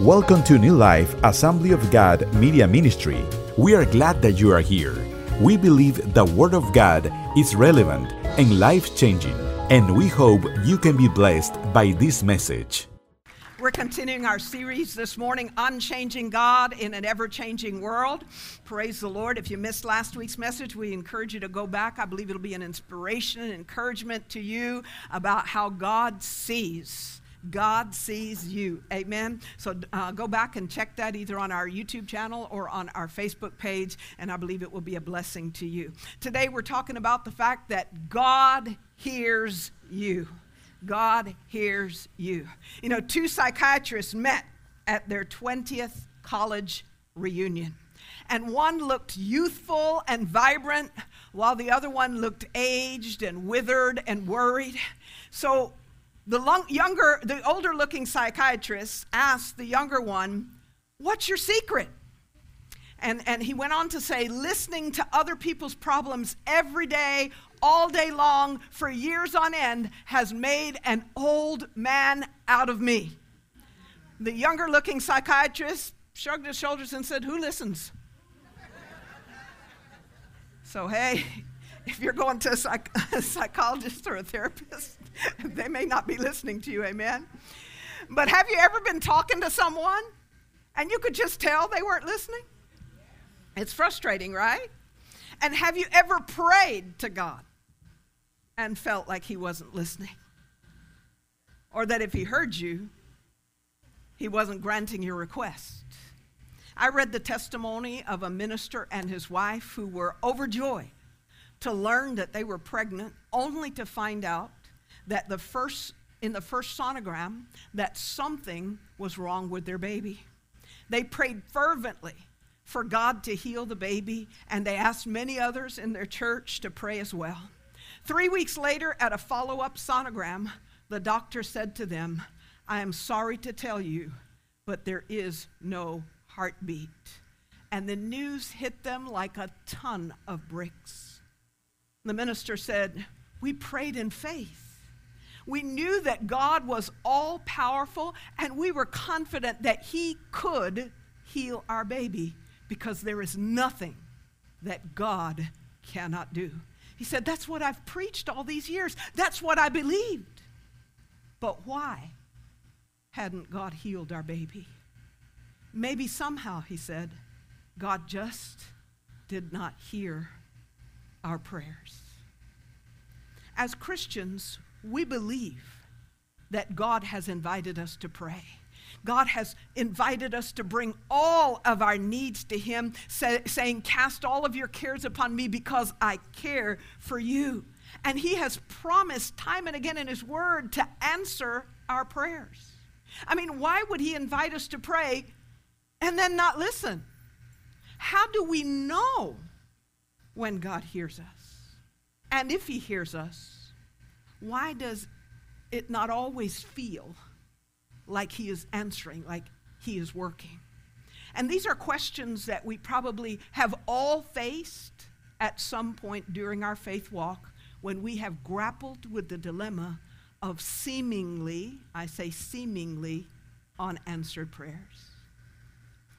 Welcome to New Life Assembly of God Media Ministry. We are glad that you are here. We believe the Word of God is relevant and life changing, and we hope you can be blessed by this message. We're continuing our series this morning, Unchanging God in an Ever Changing World. Praise the Lord. If you missed last week's message, we encourage you to go back. I believe it'll be an inspiration and encouragement to you about how God sees. God sees you. Amen. So uh, go back and check that either on our YouTube channel or on our Facebook page, and I believe it will be a blessing to you. Today we're talking about the fact that God hears you. God hears you. You know, two psychiatrists met at their 20th college reunion. And one looked youthful and vibrant, while the other one looked aged and withered and worried. So the long, younger, the older looking psychiatrist asked the younger one, What's your secret? And, and he went on to say, listening to other people's problems every day, all day long, for years on end, has made an old man out of me. The younger looking psychiatrist shrugged his shoulders and said, Who listens? so, hey, if you're going to a, psych- a psychologist or a therapist, they may not be listening to you, amen? But have you ever been talking to someone and you could just tell they weren't listening? It's frustrating, right? And have you ever prayed to God and felt like He wasn't listening? Or that if He heard you, He wasn't granting your request? I read the testimony of a minister and his wife who were overjoyed to learn that they were pregnant, only to find out that the first in the first sonogram that something was wrong with their baby. They prayed fervently for God to heal the baby, and they asked many others in their church to pray as well. Three weeks later, at a follow up sonogram, the doctor said to them, I am sorry to tell you, but there is no heartbeat. And the news hit them like a ton of bricks. The minister said, We prayed in faith. We knew that God was all powerful, and we were confident that He could heal our baby because there is nothing that God cannot do. He said, That's what I've preached all these years. That's what I believed. But why hadn't God healed our baby? Maybe somehow, he said, God just did not hear our prayers. As Christians, we believe that God has invited us to pray. God has invited us to bring all of our needs to Him, say, saying, Cast all of your cares upon me because I care for you. And He has promised time and again in His Word to answer our prayers. I mean, why would He invite us to pray and then not listen? How do we know when God hears us? And if He hears us, why does it not always feel like he is answering, like he is working? And these are questions that we probably have all faced at some point during our faith walk when we have grappled with the dilemma of seemingly, I say seemingly, unanswered prayers.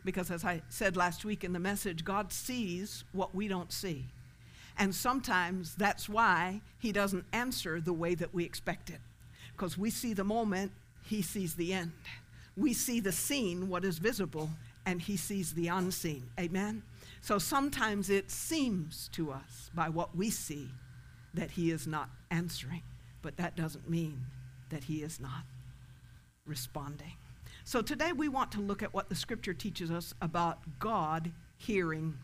Because as I said last week in the message, God sees what we don't see. And sometimes that's why he doesn't answer the way that we expect it. Because we see the moment, he sees the end. We see the scene, what is visible, and he sees the unseen. Amen? So sometimes it seems to us by what we see that he is not answering, but that doesn't mean that he is not responding. So today we want to look at what the scripture teaches us about God hearing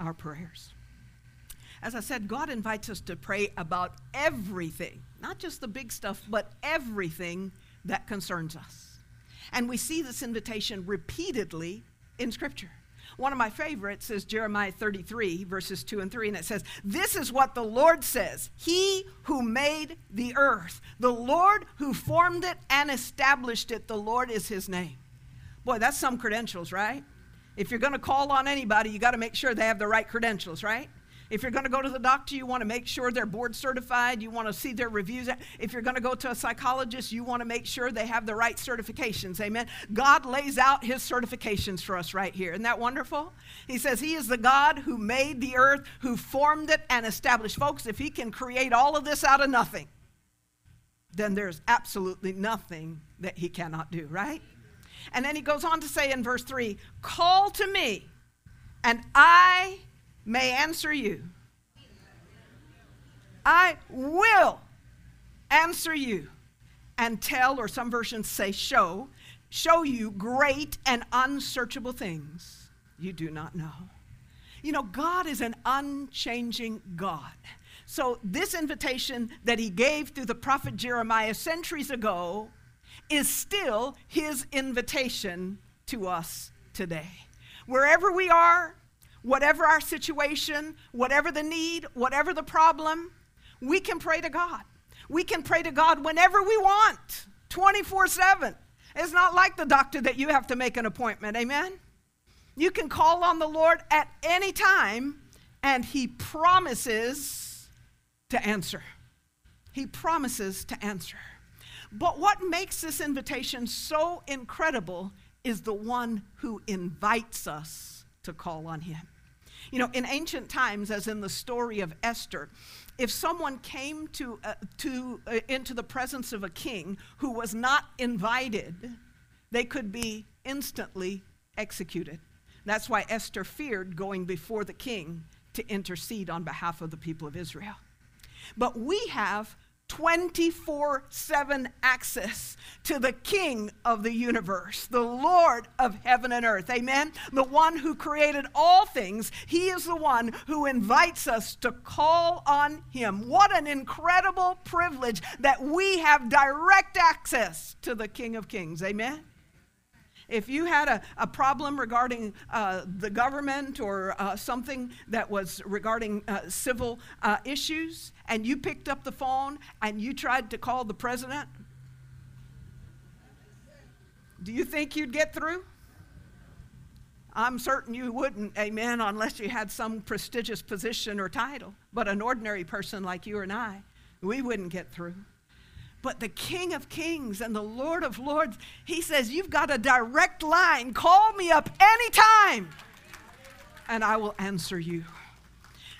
our prayers. As I said, God invites us to pray about everything, not just the big stuff, but everything that concerns us. And we see this invitation repeatedly in Scripture. One of my favorites is Jeremiah 33, verses 2 and 3, and it says, This is what the Lord says He who made the earth, the Lord who formed it and established it, the Lord is his name. Boy, that's some credentials, right? If you're going to call on anybody, you got to make sure they have the right credentials, right? If you're going to go to the doctor, you want to make sure they're board certified. You want to see their reviews. If you're going to go to a psychologist, you want to make sure they have the right certifications. Amen. God lays out his certifications for us right here. Isn't that wonderful? He says he is the God who made the earth, who formed it and established. Folks, if he can create all of this out of nothing, then there's absolutely nothing that he cannot do, right? And then he goes on to say in verse 3 Call to me, and I may answer you. I will answer you and tell, or some versions say show, show you great and unsearchable things you do not know. You know, God is an unchanging God. So, this invitation that he gave through the prophet Jeremiah centuries ago is still his invitation to us today. Wherever we are, whatever our situation, whatever the need, whatever the problem, we can pray to God. We can pray to God whenever we want, 24 7. It's not like the doctor that you have to make an appointment. Amen? You can call on the Lord at any time, and He promises to answer. He promises to answer. But what makes this invitation so incredible is the one who invites us to call on Him. You know, in ancient times, as in the story of Esther, if someone came to, uh, to, uh, into the presence of a king who was not invited, they could be instantly executed. That's why Esther feared going before the king to intercede on behalf of the people of Israel. But we have 24 7 access to the King of the universe, the Lord of heaven and earth. Amen? The one who created all things. He is the one who invites us to call on Him. What an incredible privilege that we have direct access to the King of Kings. Amen? If you had a, a problem regarding uh, the government or uh, something that was regarding uh, civil uh, issues, and you picked up the phone and you tried to call the president, do you think you'd get through? I'm certain you wouldn't, amen, unless you had some prestigious position or title. But an ordinary person like you and I, we wouldn't get through. But the King of Kings and the Lord of Lords, he says, You've got a direct line. Call me up anytime, and I will answer you.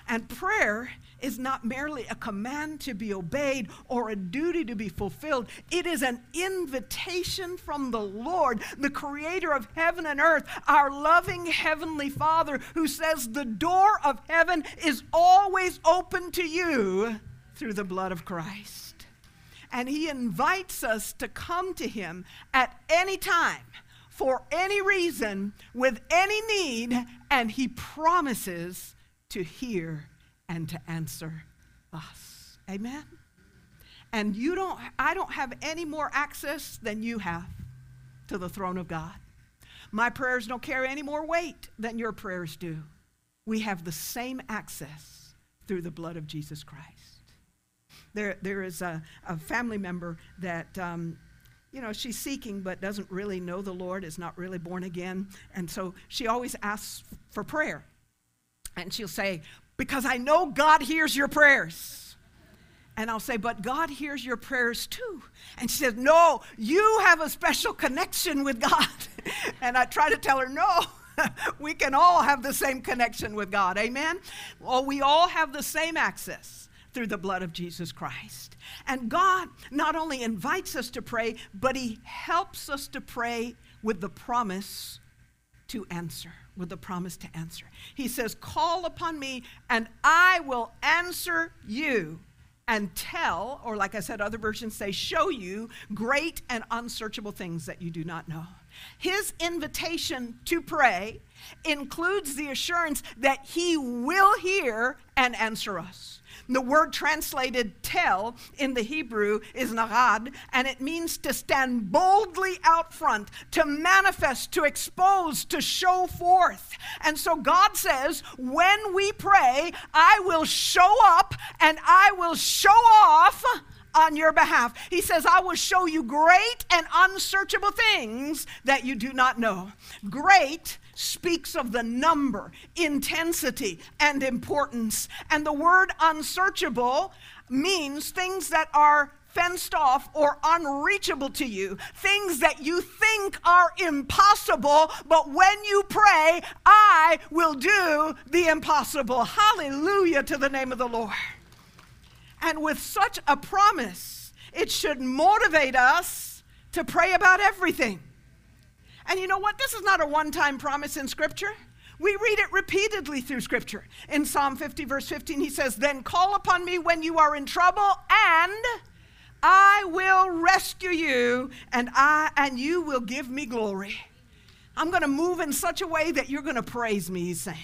And prayer is not merely a command to be obeyed or a duty to be fulfilled. It is an invitation from the Lord, the creator of heaven and earth, our loving heavenly Father, who says, The door of heaven is always open to you through the blood of Christ and He invites us to come to Him at any time, for any reason, with any need, and He promises to hear and to answer us. Amen? And you don't, I don't have any more access than you have to the throne of God. My prayers don't carry any more weight than your prayers do. We have the same access through the blood of Jesus Christ. There, there is a, a family member that, um, you know, she's seeking but doesn't really know the Lord, is not really born again. And so she always asks for prayer. And she'll say, Because I know God hears your prayers. And I'll say, But God hears your prayers too. And she says, No, you have a special connection with God. and I try to tell her, No. we can all have the same connection with God. Amen? Well, we all have the same access through the blood of Jesus Christ. And God not only invites us to pray, but He helps us to pray with the promise to answer. With the promise to answer. He says, Call upon me, and I will answer you and tell, or like I said, other versions say, show you great and unsearchable things that you do not know. His invitation to pray includes the assurance that He will hear and answer us. The word translated tell in the Hebrew is nagad, and it means to stand boldly out front, to manifest, to expose, to show forth. And so God says, when we pray, I will show up and I will show off on your behalf. He says, I will show you great and unsearchable things that you do not know. Great speaks of the number, intensity, and importance. And the word unsearchable means things that are fenced off or unreachable to you, things that you think are impossible, but when you pray, I will do the impossible. Hallelujah to the name of the Lord. And with such a promise, it should motivate us to pray about everything. And you know what? This is not a one time promise in Scripture. We read it repeatedly through Scripture. In Psalm 50, verse 15, he says, Then call upon me when you are in trouble, and I will rescue you, and I and you will give me glory. I'm going to move in such a way that you're going to praise me, he's saying.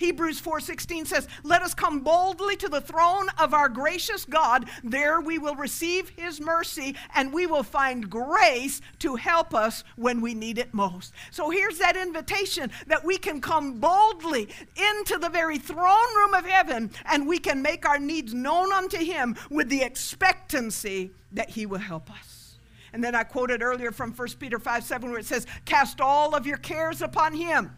Hebrews 4:16 says, "Let us come boldly to the throne of our gracious God. There we will receive his mercy and we will find grace to help us when we need it most." So here's that invitation that we can come boldly into the very throne room of heaven and we can make our needs known unto him with the expectancy that he will help us. And then I quoted earlier from 1 Peter 5 7, where it says, Cast all of your cares upon him,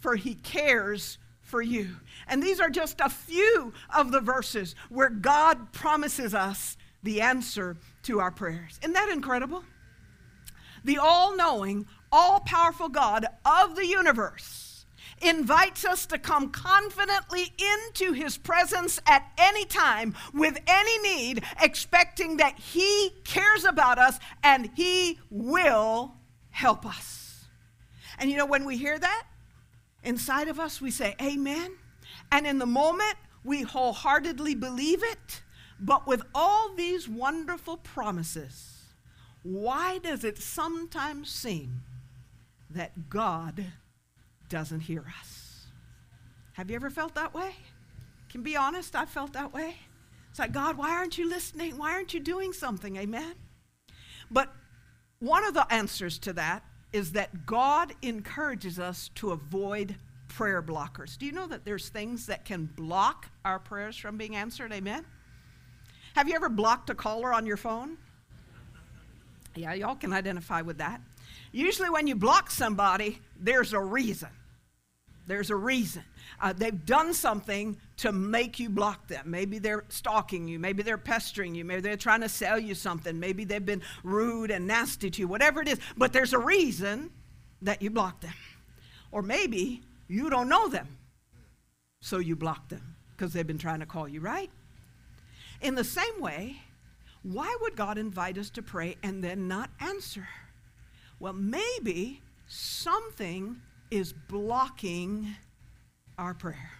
for he cares for you. And these are just a few of the verses where God promises us the answer to our prayers. Isn't that incredible? The all knowing, all powerful God of the universe invites us to come confidently into his presence at any time with any need, expecting that he cares about us and he will help us. And you know, when we hear that, inside of us, we say, Amen. And in the moment, we wholeheartedly believe it. But with all these wonderful promises, why does it sometimes seem that God doesn't hear us? Have you ever felt that way? Can be honest, I felt that way. It's like, God, why aren't you listening? Why aren't you doing something? Amen. But one of the answers to that is that God encourages us to avoid prayer blockers. Do you know that there's things that can block our prayers from being answered? Amen? Have you ever blocked a caller on your phone? Yeah, y'all can identify with that. Usually, when you block somebody, there's a reason. There's a reason. Uh, they've done something to make you block them. Maybe they're stalking you. Maybe they're pestering you. Maybe they're trying to sell you something. Maybe they've been rude and nasty to you, whatever it is. But there's a reason that you block them. Or maybe you don't know them, so you block them because they've been trying to call you, right? In the same way, why would God invite us to pray and then not answer? Well, maybe something is blocking our prayer.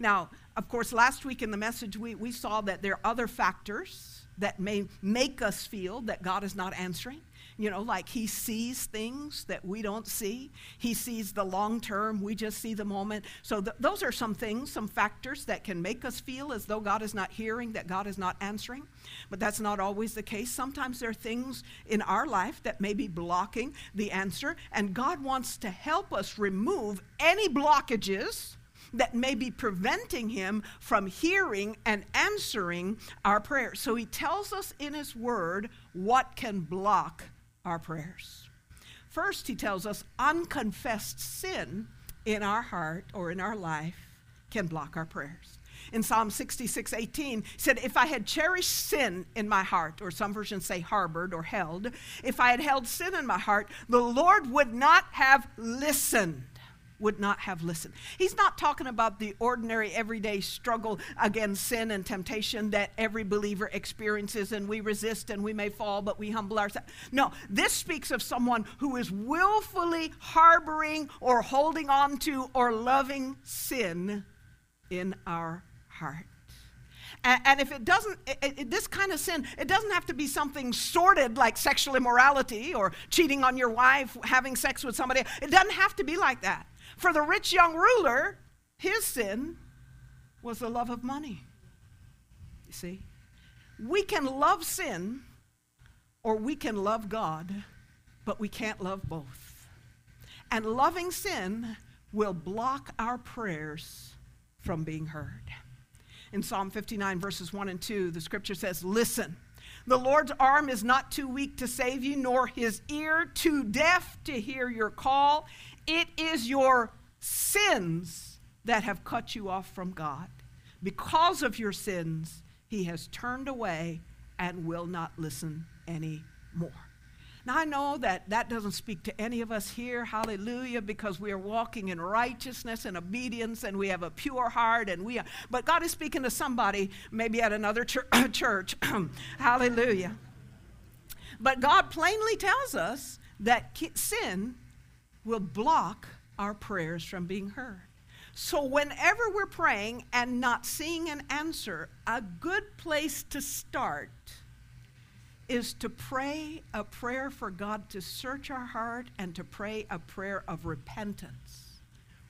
Now, of course, last week in the message, we, we saw that there are other factors that may make us feel that God is not answering. You know, like He sees things that we don't see. He sees the long term, we just see the moment. So, th- those are some things, some factors that can make us feel as though God is not hearing, that God is not answering. But that's not always the case. Sometimes there are things in our life that may be blocking the answer, and God wants to help us remove any blockages that may be preventing him from hearing and answering our prayers. So he tells us in his word what can block our prayers. First, he tells us unconfessed sin in our heart or in our life can block our prayers. In Psalm 66, 18, he said, If I had cherished sin in my heart, or some versions say harbored or held, if I had held sin in my heart, the Lord would not have listened would not have listened. He's not talking about the ordinary, everyday struggle against sin and temptation that every believer experiences and we resist and we may fall, but we humble ourselves. No, this speaks of someone who is willfully harboring or holding on to or loving sin in our heart. And, if it doesn't, it, it, this kind of sin, it doesn't have to be something sordid like sexual immorality or cheating on your wife, having sex with somebody. It doesn't have to be like that. For the rich young ruler, his sin was the love of money. You see? We can love sin or we can love God, but we can't love both. And loving sin will block our prayers from being heard. In Psalm 59, verses 1 and 2, the scripture says, Listen, the Lord's arm is not too weak to save you, nor his ear too deaf to hear your call. It is your sins that have cut you off from God. Because of your sins, he has turned away and will not listen anymore. Now, I know that that doesn't speak to any of us here, hallelujah, because we are walking in righteousness and obedience and we have a pure heart and we are, but God is speaking to somebody maybe at another church, hallelujah. But God plainly tells us that sin will block our prayers from being heard. So, whenever we're praying and not seeing an answer, a good place to start is to pray a prayer for God to search our heart and to pray a prayer of repentance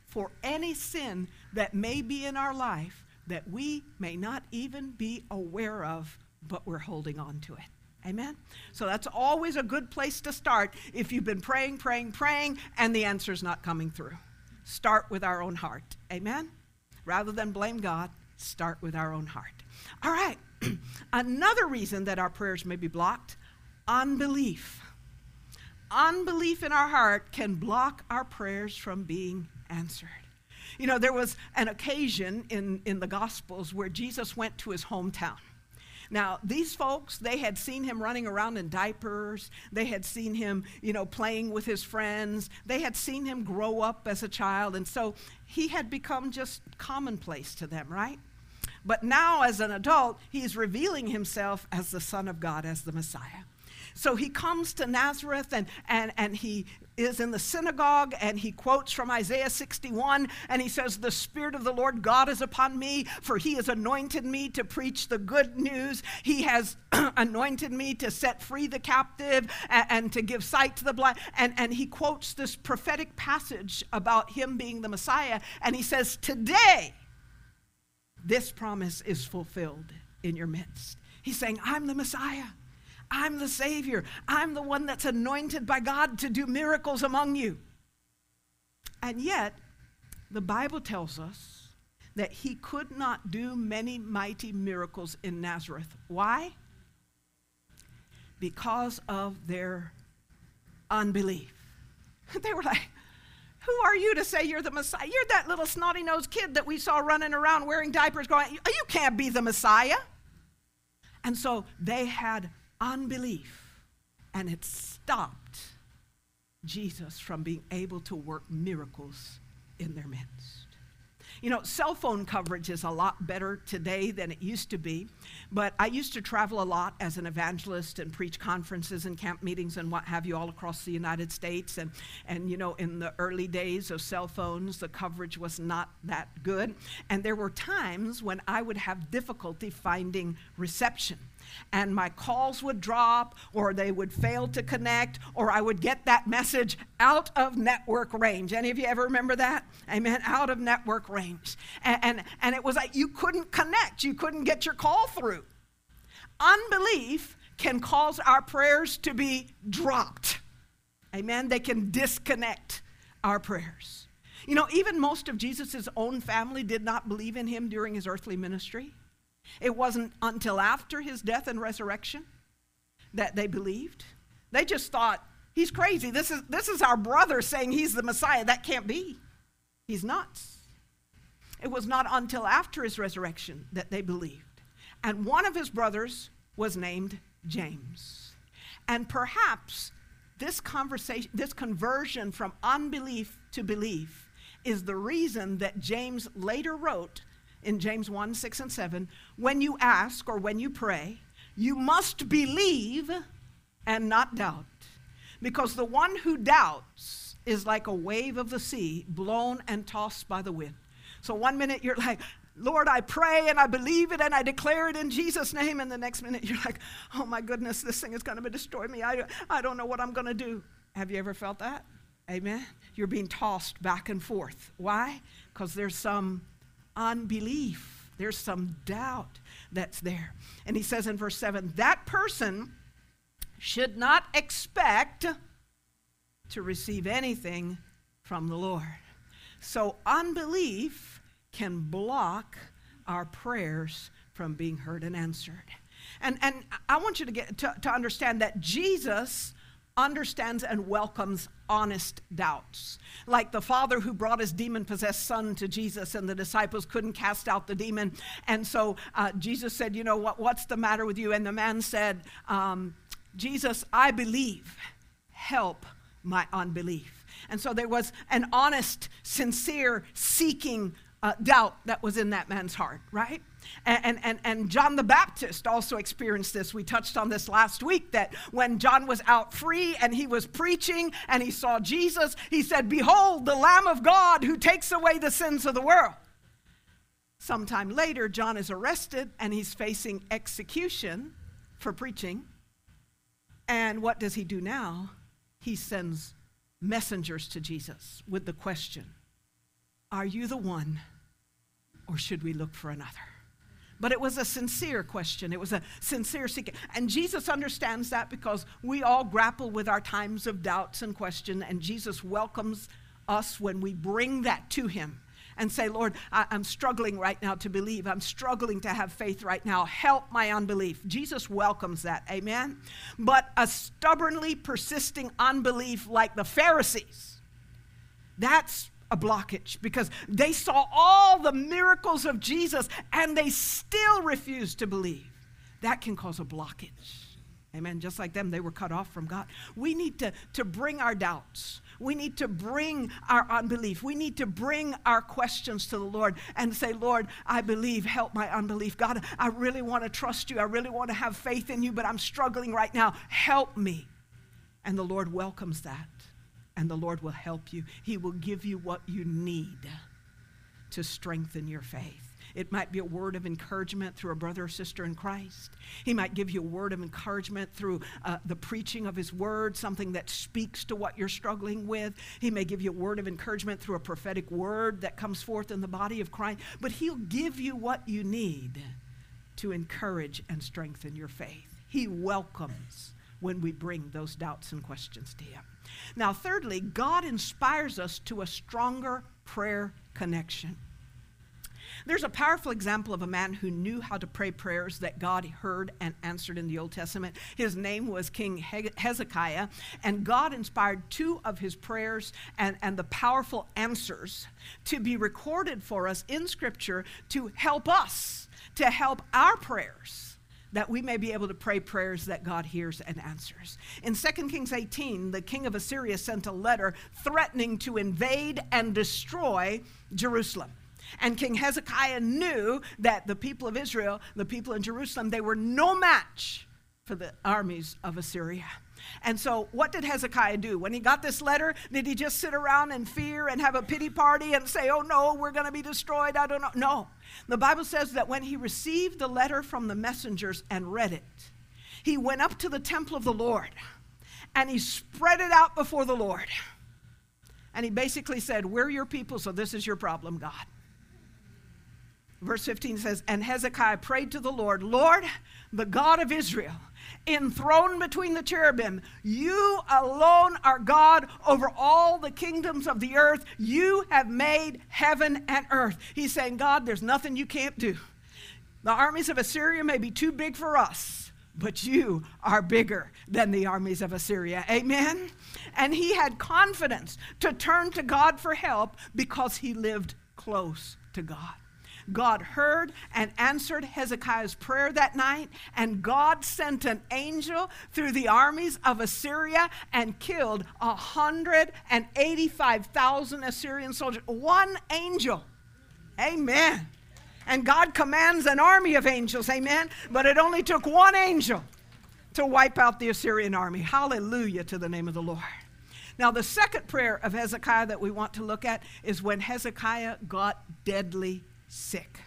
for any sin that may be in our life that we may not even be aware of, but we're holding on to it. Amen? So that's always a good place to start if you've been praying, praying, praying, and the answer's not coming through. Start with our own heart. Amen? Rather than blame God, start with our own heart. All right. Another reason that our prayers may be blocked unbelief. Unbelief in our heart can block our prayers from being answered. You know, there was an occasion in, in the Gospels where Jesus went to his hometown. Now, these folks, they had seen him running around in diapers. They had seen him, you know, playing with his friends. They had seen him grow up as a child. And so he had become just commonplace to them, right? But now, as an adult, he's revealing himself as the Son of God, as the Messiah. So he comes to Nazareth and, and, and he is in the synagogue and he quotes from Isaiah 61 and he says, The Spirit of the Lord God is upon me, for he has anointed me to preach the good news. He has anointed me to set free the captive and, and, to give sight to the blind. And, and he quotes this prophetic passage about him being the Messiah and he says, Today, this promise is fulfilled in your midst. He's saying, I'm the Messiah. I'm the Savior. I'm the one that's anointed by God to do miracles among you. And yet, the Bible tells us that he could not do many mighty miracles in Nazareth. Why? Because of their unbelief. They were like, who are you to say you're the Messiah? You're that little snotty nosed kid that we saw running around wearing diapers going, You can't be the Messiah. And so they had unbelief, and it stopped Jesus from being able to work miracles in their midst. You know, cell phone coverage is a lot better today than it used to be. But I used to travel a lot as an evangelist and preach conferences and camp meetings and what have you all across the United States. And, and you know, in the early days of cell phones, the coverage was not that good. And there were times when I would have difficulty finding reception and my calls would drop or they would fail to connect or I would get that message out of network range. Any of you ever remember that? Amen. Out of network range. And, and, and it was like you couldn't connect, you couldn't get your call through. Unbelief can cause our prayers to be dropped. Amen. They can disconnect our prayers. You know, even most of Jesus' own family did not believe in him during his earthly ministry. It wasn't until after his death and resurrection that they believed. They just thought, he's crazy. This is, this is our brother saying he's the Messiah. That can't be. He's nuts. It was not until after his resurrection that they believed. And one of his brothers was named James. And perhaps this conversation, this conversion from unbelief to belief is the reason that James later wrote in James 1 6 and 7 when you ask or when you pray, you must believe and not doubt. Because the one who doubts is like a wave of the sea blown and tossed by the wind. So one minute you're like, Lord, I pray and I believe it and I declare it in Jesus' name. And the next minute you're like, oh my goodness, this thing is going to destroy me. I, I don't know what I'm going to do. Have you ever felt that? Amen? You're being tossed back and forth. Why? Because there's some unbelief. There's some doubt that's there. And he says in verse 7 that person should not expect to receive anything from the Lord. So unbelief can block our prayers from being heard and answered. And, and I want you to, get, to, to understand that Jesus understands and welcomes honest doubts. Like the father who brought his demon possessed son to Jesus, and the disciples couldn't cast out the demon. And so uh, Jesus said, You know, what, what's the matter with you? And the man said, um, Jesus, I believe. Help my unbelief. And so there was an honest, sincere, seeking uh, doubt that was in that man's heart, right? And, and, and John the Baptist also experienced this. We touched on this last week that when John was out free and he was preaching and he saw Jesus, he said, Behold, the Lamb of God who takes away the sins of the world. Sometime later, John is arrested and he's facing execution for preaching. And what does he do now? He sends messengers to Jesus with the question Are you the one, or should we look for another? But it was a sincere question. It was a sincere seeking. And Jesus understands that because we all grapple with our times of doubts and question, and Jesus welcomes us when we bring that to him and say, Lord, I, am struggling right now to believe. I'm struggling to have faith right now. Help my unbelief. Jesus welcomes that. Amen. But a stubbornly persisting unbelief like the Pharisees, that's a blockage because they saw all the miracles of Jesus and they still refused to believe. That can cause a blockage. Amen. Just like them, they were cut off from God. We need to, to bring our doubts. We need to bring our unbelief. We need to bring our questions to the Lord and say, Lord, I believe. Help my unbelief. God, I really want to trust you. I really want to have faith in you, but I'm struggling right now. Help me. And the Lord welcomes that and the Lord will help you. He will give you what you need to strengthen your faith. It might be a word of encouragement through a brother or sister in Christ. He might give you a word of encouragement through uh, the preaching of His word, something that speaks to what you're struggling with. He may give you a word of encouragement through a prophetic word that comes forth in the body of Christ. But He'll give you what you need to encourage and strengthen your faith. He welcomes when we bring those doubts and questions to Him. Now, thirdly, God inspires us to a stronger prayer connection. There's a powerful example of a man who knew how to pray prayers that God heard and answered in the Old Testament. His name was King Hezekiah, and God inspired two of his prayers and, and the powerful answers to be recorded for us in Scripture to help us, to help our prayers that we may be able to pray prayers that God hears and answers. In 2 Kings 18, the king of Assyria sent a letter threatening to invade and destroy Jerusalem. And King Hezekiah knew that the people of Israel, the people in Jerusalem, they were no match for the armies of Assyria. And so, what did Hezekiah do? When he got this letter, did he just sit around in fear and have a pity party and say, Oh no, we're going to be destroyed? I don't know. No. The Bible says that when he received the letter from the messengers and read it, he went up to the temple of the Lord and he spread it out before the Lord. And he basically said, We're your people, so this is your problem, God. Verse 15 says, And Hezekiah prayed to the Lord, Lord, the God of Israel, enthroned between the cherubim, you alone are God over all the kingdoms of the earth. You have made heaven and earth. He's saying, God, there's nothing you can't do. The armies of Assyria may be too big for us, but you are bigger than the armies of Assyria. Amen? And he had confidence to turn to God for help because he lived close to God. God heard and answered Hezekiah's prayer that night, and God sent an angel through the armies of Assyria and killed 185,000 Assyrian soldiers. One angel. Amen. And God commands an army of angels, amen. But it only took one angel to wipe out the Assyrian army. Hallelujah to the name of the Lord. Now, the second prayer of Hezekiah that we want to look at is when Hezekiah got deadly sick.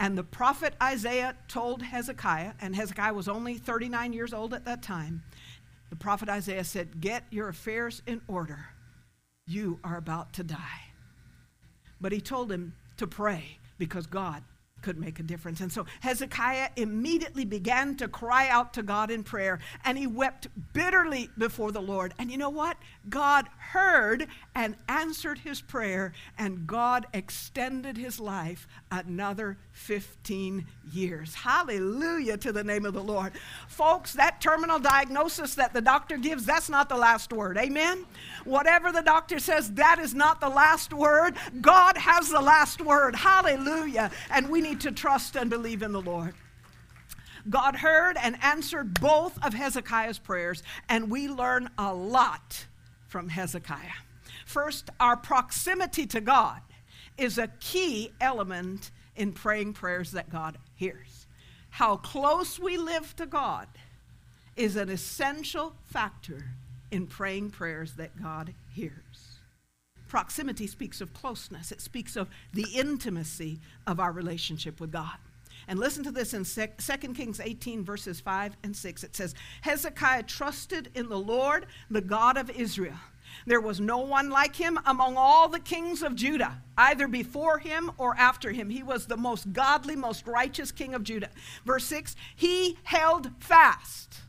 And the prophet Isaiah told Hezekiah, and Hezekiah was only 39 years old at that time. The prophet Isaiah said, Get your affairs in order. You are about to die. But he told him to pray because God could make a difference. And so Hezekiah immediately began to cry out to God in prayer, and he wept bitterly before the Lord. And you know what? God heard and answered his prayer, and God extended his life another 15 years. Hallelujah to the name of the Lord. Folks, that terminal diagnosis that the doctor gives, that's not the last word. Amen? Whatever the doctor says, that is not the last word. God has the last word. Hallelujah. And we need to trust and believe in the Lord. God heard and answered both of Hezekiah's prayers, and we learn a lot from Hezekiah. First, our proximity to God is a key element in praying prayers that God hears. How close we live to God is an essential factor in praying prayers that God hears. Proximity speaks of closeness, it speaks of the intimacy of our relationship with God. And listen to this in 2 Kings 18, verses 5 and 6. It says, Hezekiah trusted in the Lord, the God of Israel. There was no one like him among all the kings of Judah, either before him or after him. He was the most godly, most righteous king of Judah. Verse 6 He held fast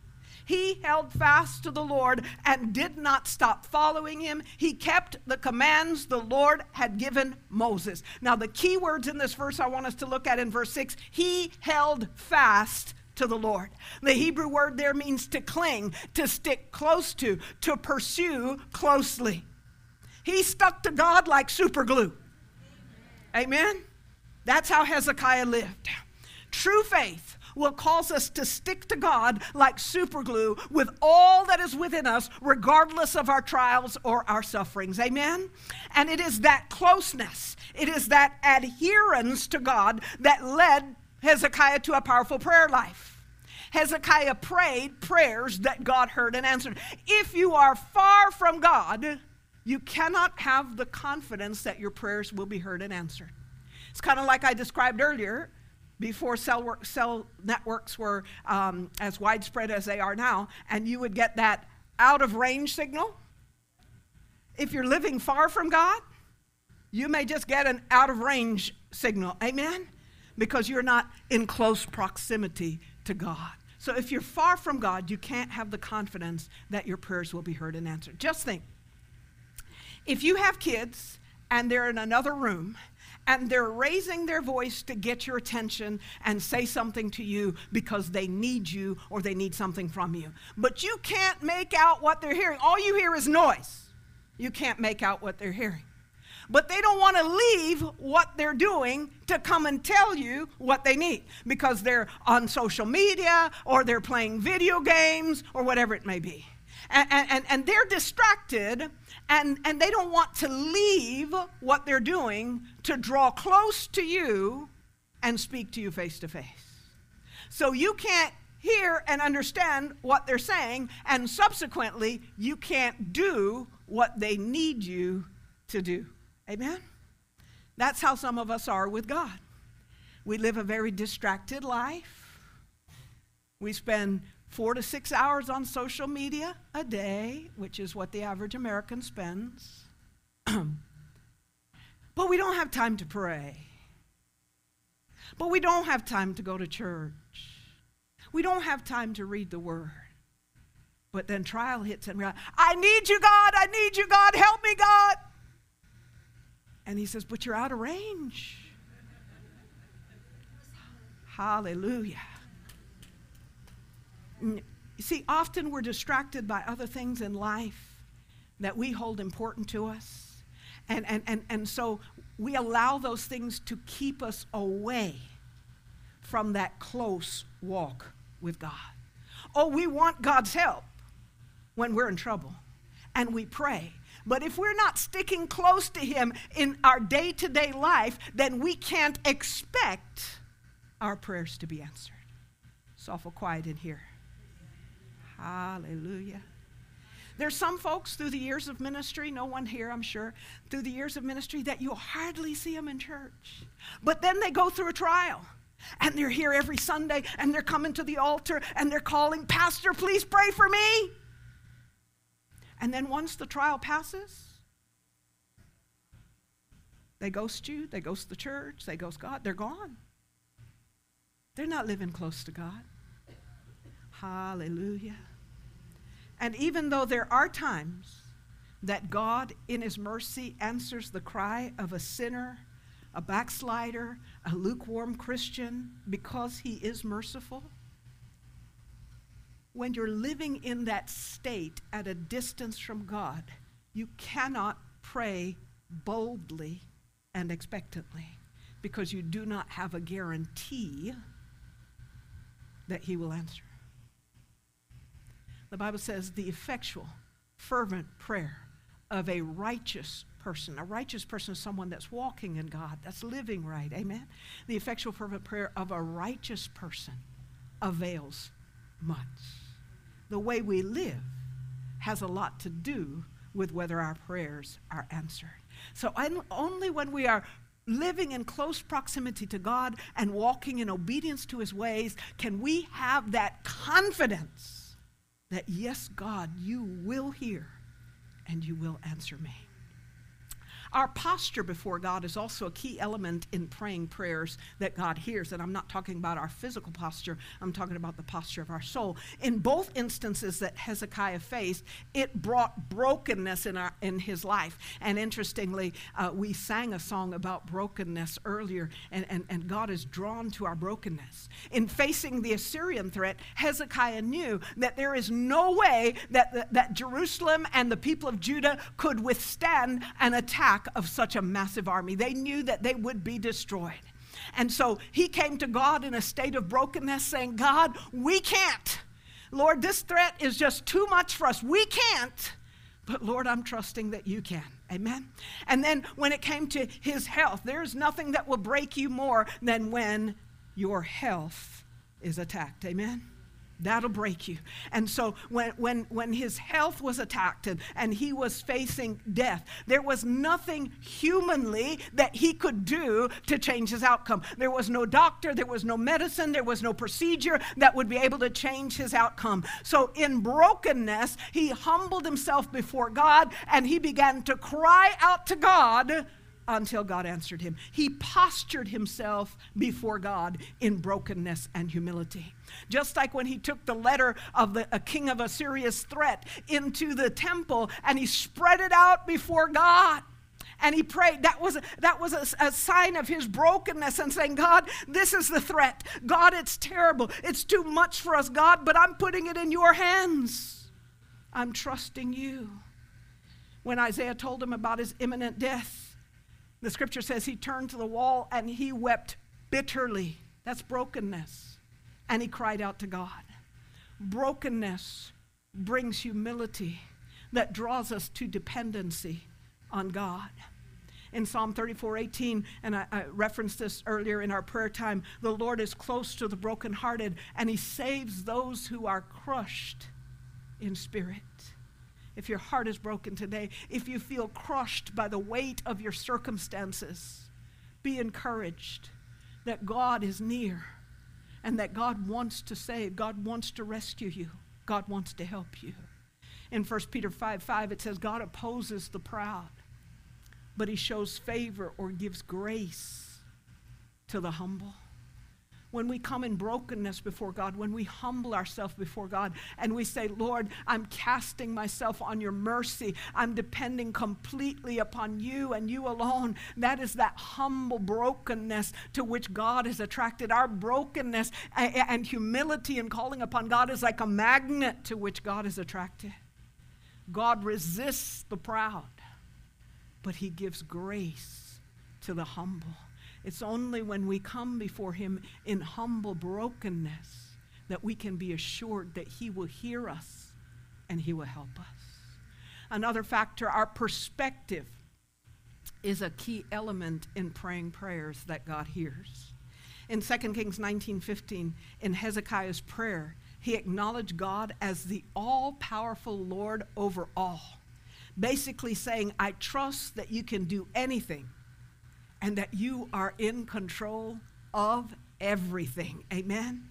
he held fast to the Lord and did not stop following him. He kept the commands the Lord had given Moses. Now, the key words in this verse I want us to look at in verse 6 he held fast to the Lord. The Hebrew word there means to cling, to stick close to, to pursue closely. He stuck to God like super glue. Amen? That's how Hezekiah lived. True faith will cause us to stick to God like superglue with all that is within us, regardless of our trials or our sufferings. Amen? And it is that closeness, it is that adherence to God that led Hezekiah to a powerful prayer life. Hezekiah prayed prayers that God heard and answered. If you are far from God, you cannot have the confidence that your prayers will be heard and answered. It's kind of like I described earlier before cell, work, cell networks were um, as widespread as they are now, and you would get that out of range signal. If you're living far from God, you may just get an out of range signal. Amen? Because you're not in close proximity to God. So if you're far from God, you can't have the confidence that your prayers will be heard and answered. Just think if you have kids and they're in another room and they're raising their voice to get your attention and say something to you because they need you or they need something from you. But you can't make out what they're hearing. All you hear is noise. You can't make out what they're hearing. But they don't want to leave what they're doing to come and tell you what they need because they're on social media or they're playing video games or whatever it may be. And, and, and they're distracted and, and they don't want to leave what they're doing to draw close to you and speak to you face to face. So you can't hear and understand what they're saying, and subsequently, you can't do what they need you to do. Amen? That's how some of us are with God. We live a very distracted life. We spend four to six hours on social media a day, which is what the average American spends. but we don't have time to pray. But we don't have time to go to church. We don't have time to read the word. But then trial hits and we're like, I need you, God. I need you, God. Help me, God. And he says, But you're out of range. Hallelujah. See, often we're distracted by other things in life that we hold important to us. And, and, and, and so we allow those things to keep us away from that close walk with God. Oh, we want God's help when we're in trouble, and we pray. But if we're not sticking close to Him in our day to day life, then we can't expect our prayers to be answered. It's awful quiet in here. Hallelujah. There's some folks through the years of ministry, no one here, I'm sure, through the years of ministry that you'll hardly see them in church. But then they go through a trial. And they're here every Sunday and they're coming to the altar and they're calling, Pastor, please pray for me. And then once the trial passes, they ghost you, they ghost the church, they ghost God, they're gone. They're not living close to God. Hallelujah. And even though there are times that God, in His mercy, answers the cry of a sinner, a backslider, a lukewarm Christian, because He is merciful, when you're living in that state at a distance from God, you cannot pray boldly and expectantly because you do not have a guarantee that He will answer. The Bible says the effectual, fervent prayer of a righteous person. A righteous person is someone that's walking in God, that's living right. Amen? The effectual, fervent prayer of a righteous person avails much. The way we live has a lot to do with whether our prayers are answered. So only when we are living in close proximity to God and walking in obedience to his ways can we have that confidence that, yes, God, you will hear and you will answer me. Our posture before God is also a key element in praying prayers that God hears. And I'm not talking about our physical posture, I'm talking about the posture of our soul. In both instances that Hezekiah faced, it brought brokenness in, our, in his life. And interestingly, uh, we sang a song about brokenness earlier, and, and, and God is drawn to our brokenness. In facing the Assyrian threat, Hezekiah knew that there is no way that, that, that Jerusalem and the people of Judah could withstand an attack attack of such a massive army. They knew that they would be destroyed. And so he came to God in a state of brokenness, saying, God, we can't. Lord, this threat is just too much for us. We can't. But Lord, I'm trusting that you can. Amen. And then when it came to his health, there's nothing that will break you more than when your health is attacked. Amen. That'll break you. And so when, when, when his health was attacked and, and he was facing death, there was nothing humanly that he could do to change his outcome. There was no doctor, there was no medicine, there was no procedure that would be able to change his outcome. So in brokenness, he humbled himself before God and he began to cry out to God until God answered him. He postured himself before God in brokenness and humility. Just like when he took the letter of the a king of Assyria's threat into the temple and he spread it out before God and he prayed. That was, that was a, a, sign of his brokenness and saying, God, this is the threat. God, it's terrible. It's too much for us, God, but I'm putting it in your hands. I'm trusting you. When Isaiah told him about his imminent death, the scripture says he turned to the wall and he wept bitterly. That's brokenness. And he cried out to God. Brokenness brings humility that draws us to dependency on God. In Psalm 34 18, and I, I, referenced this earlier in our prayer time, the Lord is close to the brokenhearted and he saves those who are crushed in spirit if your heart is broken today, if you feel crushed by the weight of your circumstances, be encouraged that God is near and that God wants to save, God wants to rescue you, God wants to help you. In 1 Peter 5 5, it says, God opposes the proud, but he shows favor or gives grace to the humble when we come in brokenness before God, when we humble ourselves before God and we say, Lord, I'm casting myself on your mercy, I'm depending completely upon you and you alone, that is that humble brokenness to which God is attracted. Our brokenness and humility and calling upon God is like a magnet to which God is attracted. God resists the proud, but he gives grace to the humble. It's only when we come before Him in humble brokenness that we can be assured that He will hear us and He will help us. Another factor, our perspective, is a key element in praying prayers that God hears. In 2 Kings 19:15, in Hezekiah's prayer, he acknowledged God as the all-powerful Lord over all. Basically saying, I trust that you can do anything and that you are in control of everything. Amen.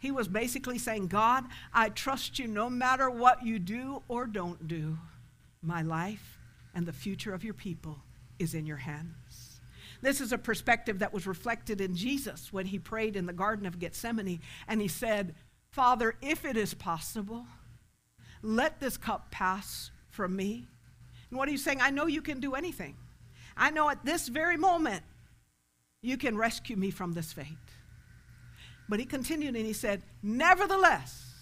He was basically saying, God, I trust you no matter what you do or don't do. My life and the future of your people is in your hands. This is a perspective that was reflected in Jesus when he prayed in the Garden of Gethsemane and he said, Father, if it is possible, let this cup pass from me. And what are you saying? I know you can do anything. I know at this very moment you can rescue me from this fate. But he continued and he said, Nevertheless,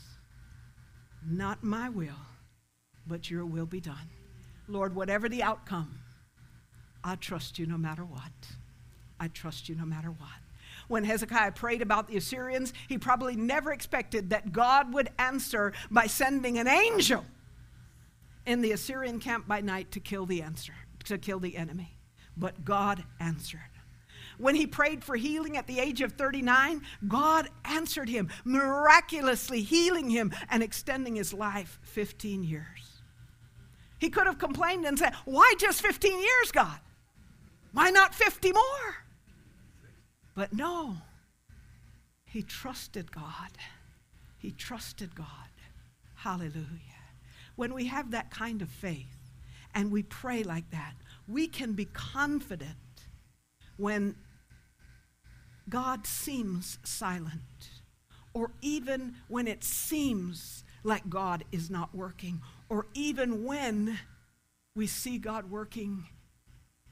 not my will, but your will be done. Lord, whatever the outcome, I trust you no matter what. I trust you no matter what. When Hezekiah prayed about the Assyrians, he probably never expected that God would answer by sending an angel in the Assyrian camp by night to kill the answer, to kill the enemy. But God answered. When he prayed for healing at the age of 39, God answered him, miraculously healing him and extending his life 15 years. He could have complained and said, Why just 15 years, God? Why not 50 more? But no, he trusted God. He trusted God. Hallelujah. When we have that kind of faith and we pray like that, we can be confident when God seems silent, or even when it seems like God is not working, or even when we see God working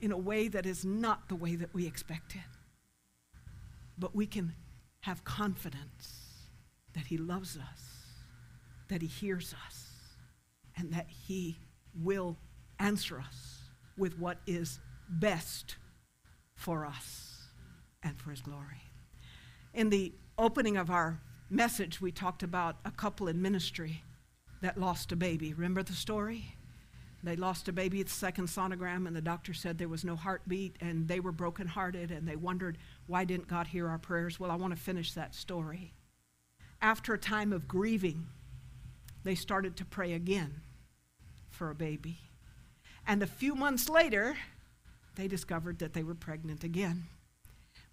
in a way that is not the way that we expected. But we can have confidence that He loves us, that He hears us, and that He will answer us with what is best for us and for His glory. In the opening of our message, we talked about a couple in ministry that lost a baby. Remember the story? They lost a baby at the second sonogram, and the doctor said there was no heartbeat, and they were brokenhearted, and they wondered, why didn't God hear our prayers? Well, I want to finish that story. After a time of grieving, they started to pray again for a baby. And a few months later, they discovered that they were pregnant again.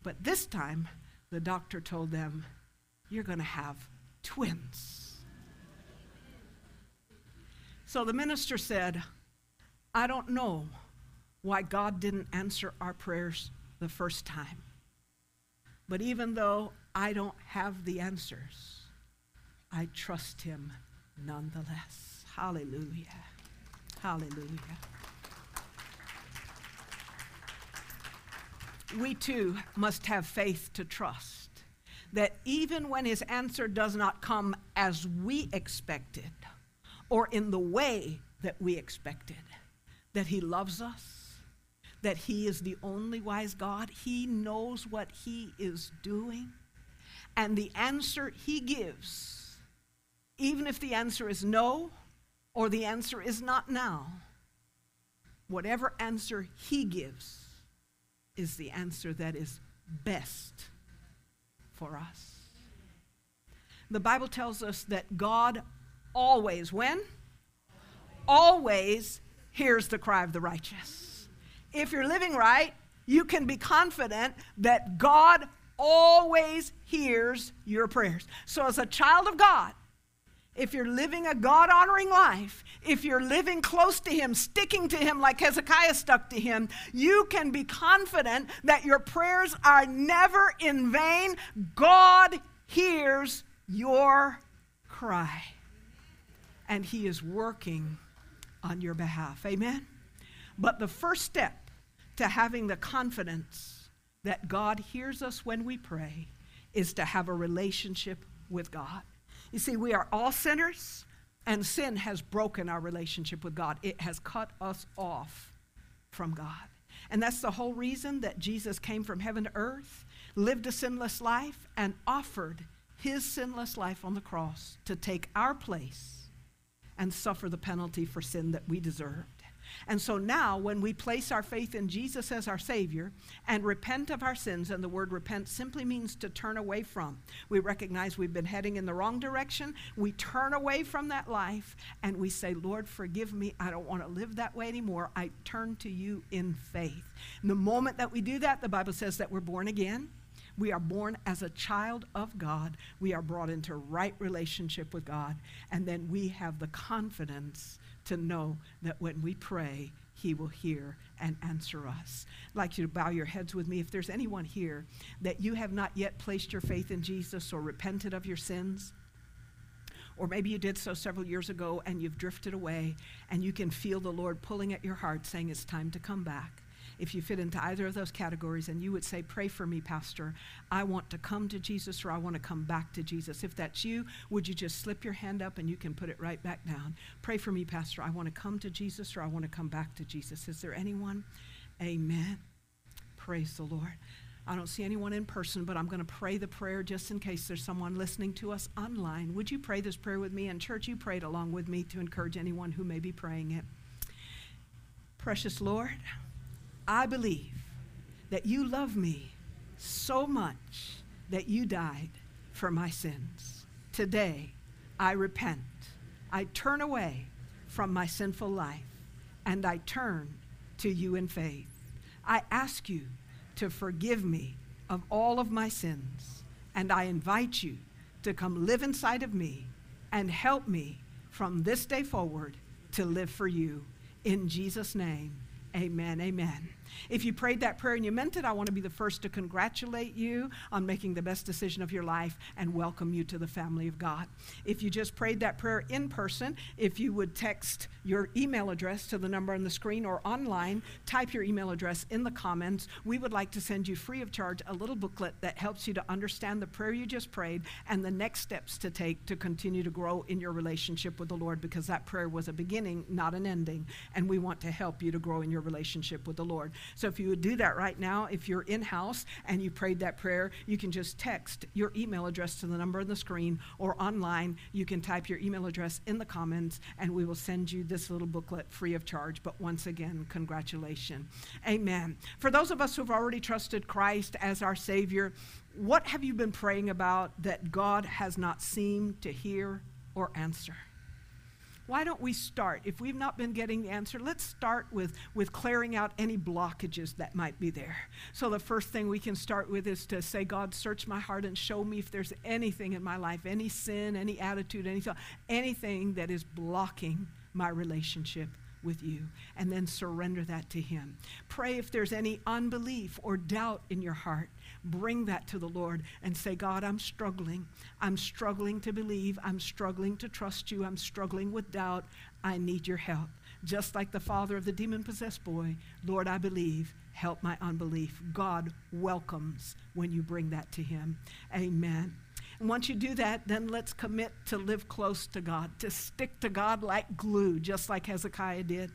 But this time, the doctor told them, You're going to have twins. So the minister said, I don't know why God didn't answer our prayers the first time. But even though I don't have the answers, I trust Him nonetheless. Hallelujah. Hallelujah. We too must have faith to trust that even when His answer does not come as we expected or in the way that we expected, that He loves us, that He is the only wise God. He knows what He is doing. And the answer He gives, even if the answer is no or the answer is not now, whatever answer He gives is the answer that is best for us. The Bible tells us that God always, when? Always hears the cry of the righteous. If you're living right, you can be confident that God always hears your prayers. So, as a child of God, if you're living a God honoring life, if you're living close to Him, sticking to Him like Hezekiah stuck to Him, you can be confident that your prayers are never in vain. God hears your cry, and He is working on your behalf. Amen? But the first step to having the confidence that God hears us when we pray is to have a relationship with God. You see, we are all sinners, and sin has broken our relationship with God. It has cut us off from God. And that's the whole reason that Jesus came from heaven to earth, lived a sinless life, and offered his sinless life on the cross to take our place and suffer the penalty for sin that we deserved. And so now, when we place our faith in Jesus as our Savior and repent of our sins, and the word repent simply means to turn away from, we recognize we've been heading in the wrong direction. We turn away from that life and we say, Lord, forgive me. I don't want to live that way anymore. I turn to you in faith. And the moment that we do that, the Bible says that we're born again. We are born as a child of God. We are brought into right relationship with God. And then we have the confidence to know that when we pray, he will hear and answer us. I'd like you to bow your heads with me. If there's anyone here that you have not yet placed your faith in Jesus or repented of your sins, or maybe you did so several years ago and you've drifted away and you can feel the Lord pulling at your heart saying it's time to come back if you fit into either of those categories and you would say, Pray for me, Pastor. I want to come to Jesus or I want to come back to Jesus. If that's you, would you just slip your hand up and you can put it right back down? Pray for me, Pastor. I want to come to Jesus or I want to come back to Jesus. Is there anyone? Amen. Praise the Lord. I don't see anyone in person, but I'm going to pray the prayer just in case there's someone listening to us online. Would you pray this prayer with me? And, church, you prayed along with me to encourage anyone who may be praying it. Precious Lord, I believe that you love me so much that you died for my sins. Today, I repent. I turn away from my sinful life and I turn to you in faith. I ask you to forgive me of all of my sins and I invite you to come live inside of me and help me from this day forward to live for you. In Jesus' name, amen. Amen. If you prayed that prayer and you meant it, I want to be the first to congratulate you on making the best decision of your life and welcome you to the family of God. If you just prayed that prayer in person, if you would text your email address to the number on the screen or online, type your email address in the comments. We would like to send you free of charge a little booklet that helps you to understand the prayer you just prayed and the next steps to take to continue to grow in your relationship with the Lord because that prayer was a beginning, not an ending. And we want to help you to grow in your relationship with the Lord. So if you would do that right now, if you're in house and you prayed that prayer, you can just text your email address to the number on the screen or online. You can type your email address in the comments and we will send you this little booklet free of charge. But once again, congratulations. Amen. For those of us who've already trusted Christ as our Savior, what have you been praying about that God has not seemed to hear or answer? Why don't we start? If we've not been getting the answer, let's start with, with clearing out any blockages that might be there. So, the first thing we can start with is to say, God, search my heart and show me if there's anything in my life, any sin, any attitude, any thought, anything that is blocking my relationship with you and then surrender that to Him. Pray if there's any unbelief or doubt in your heart bring that to the Lord and say, God, I'm struggling. I'm struggling to believe. I'm struggling to trust you. I'm struggling with doubt. I need your help. Just like the father of the demon possessed boy, Lord, I believe. Help my unbelief. God welcomes when you bring that to him. Amen. And once you do that, then let's commit to live close to God, to stick to God like glue, just like Hezekiah did.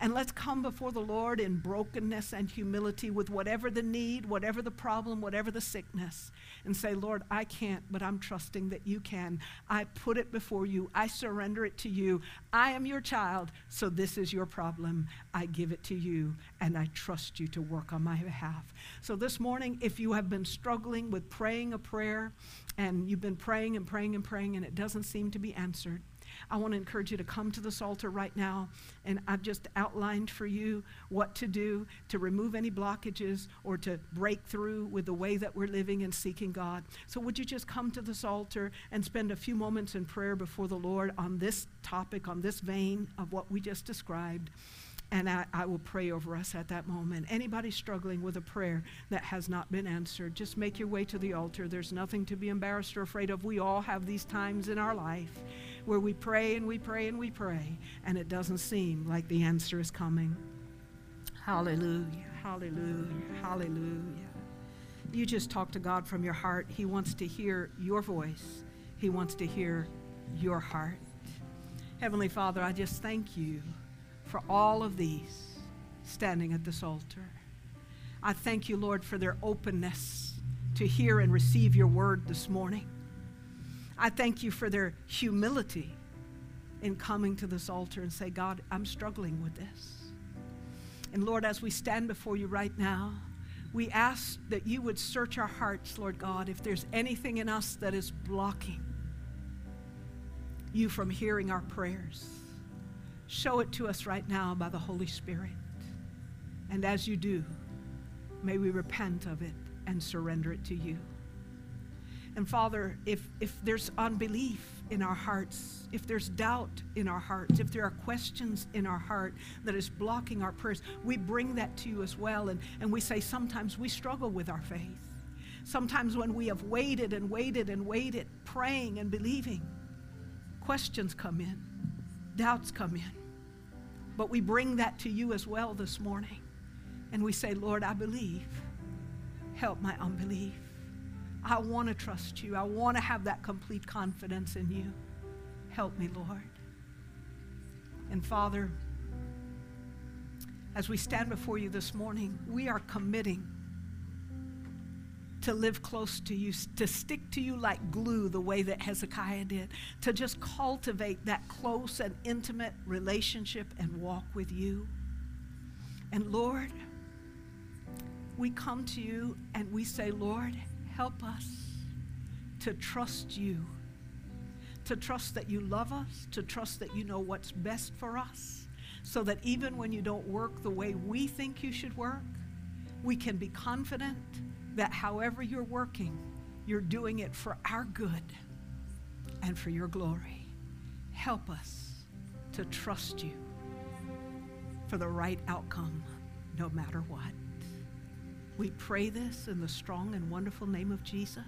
And let's come before the Lord in brokenness and humility with whatever the need, whatever the problem, whatever the sickness, and say, Lord, I can't, but I'm trusting that you can. I put it before you. I surrender it to you. I am your child, so this is your problem. I give it to you, and I trust you to work on my behalf. So this morning, if you have been struggling with praying a prayer, and you've been praying and praying and praying, and it doesn't seem to be answered, I want to encourage you to come to this altar right now. And I've just outlined for you what to do to remove any blockages or to break through with the way that we're living and seeking God. So, would you just come to this altar and spend a few moments in prayer before the Lord on this topic, on this vein of what we just described? And I, I, will pray over us at that moment. Anybody struggling with a prayer that has not been answered, just make your way to the altar. There's nothing to be embarrassed or afraid of. We all have these times in our life where we pray and we pray and we pray, and it doesn't seem like the answer is coming. Hallelujah, hallelujah, hallelujah. You just talk to God from your heart. He wants to hear your voice, He wants to hear your heart. Heavenly Father, I just thank you for all of these standing at this altar. I thank you, Lord, for their openness to hear and receive your word this morning. I thank you for their humility in coming to this altar and say, God, I'm struggling with this. And Lord, as we stand before you right now, we ask that you would search our hearts, Lord God, if there's anything in us that is blocking you from hearing our prayers. Show it to us right now by the Holy Spirit. And as you do, may we repent of it and surrender it to you. And Father, if, if there's unbelief in our hearts, if there's doubt in our hearts, if there are questions in our heart that is blocking our prayers, we bring that to you as well. And, and we say sometimes we struggle with our faith. Sometimes when we have waited and waited and waited, praying and believing, questions come in, doubts come in. But we bring that to you as well this morning. And we say, Lord, I believe. Help my unbelief. I want to trust you. I want to have that complete confidence in you. Help me, Lord. And Father, as we stand before you this morning, we are committing to live close to you, to stick to you like glue, the way that Hezekiah did, to just cultivate that close and intimate relationship and walk with you. And Lord, we come to you and we say, Lord, help us to trust you, to trust that you love us, to trust that you know what's best for us, so that even when you don't work the way we think you should work, we can be confident that however you're working, you're doing it for our good and for your glory. Help us to trust you for the right outcome, no matter what. We pray this in the strong and wonderful name of Jesus.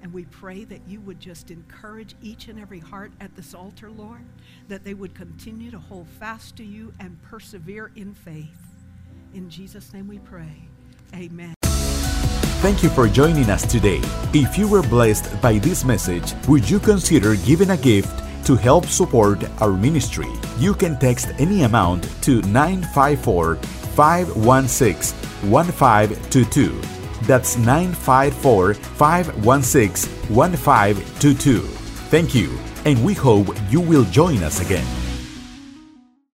And we pray that you would just encourage each and every heart at this altar, Lord, that they would continue to hold fast to you and persevere in faith. In Jesus' name we pray. Amen. Thank you for joining us today. If you were blessed by this message, would you consider giving a gift to help support our ministry? You can text any amount to 954 516 1522. That's 954 516 1522. Thank you, and we hope you will join us again.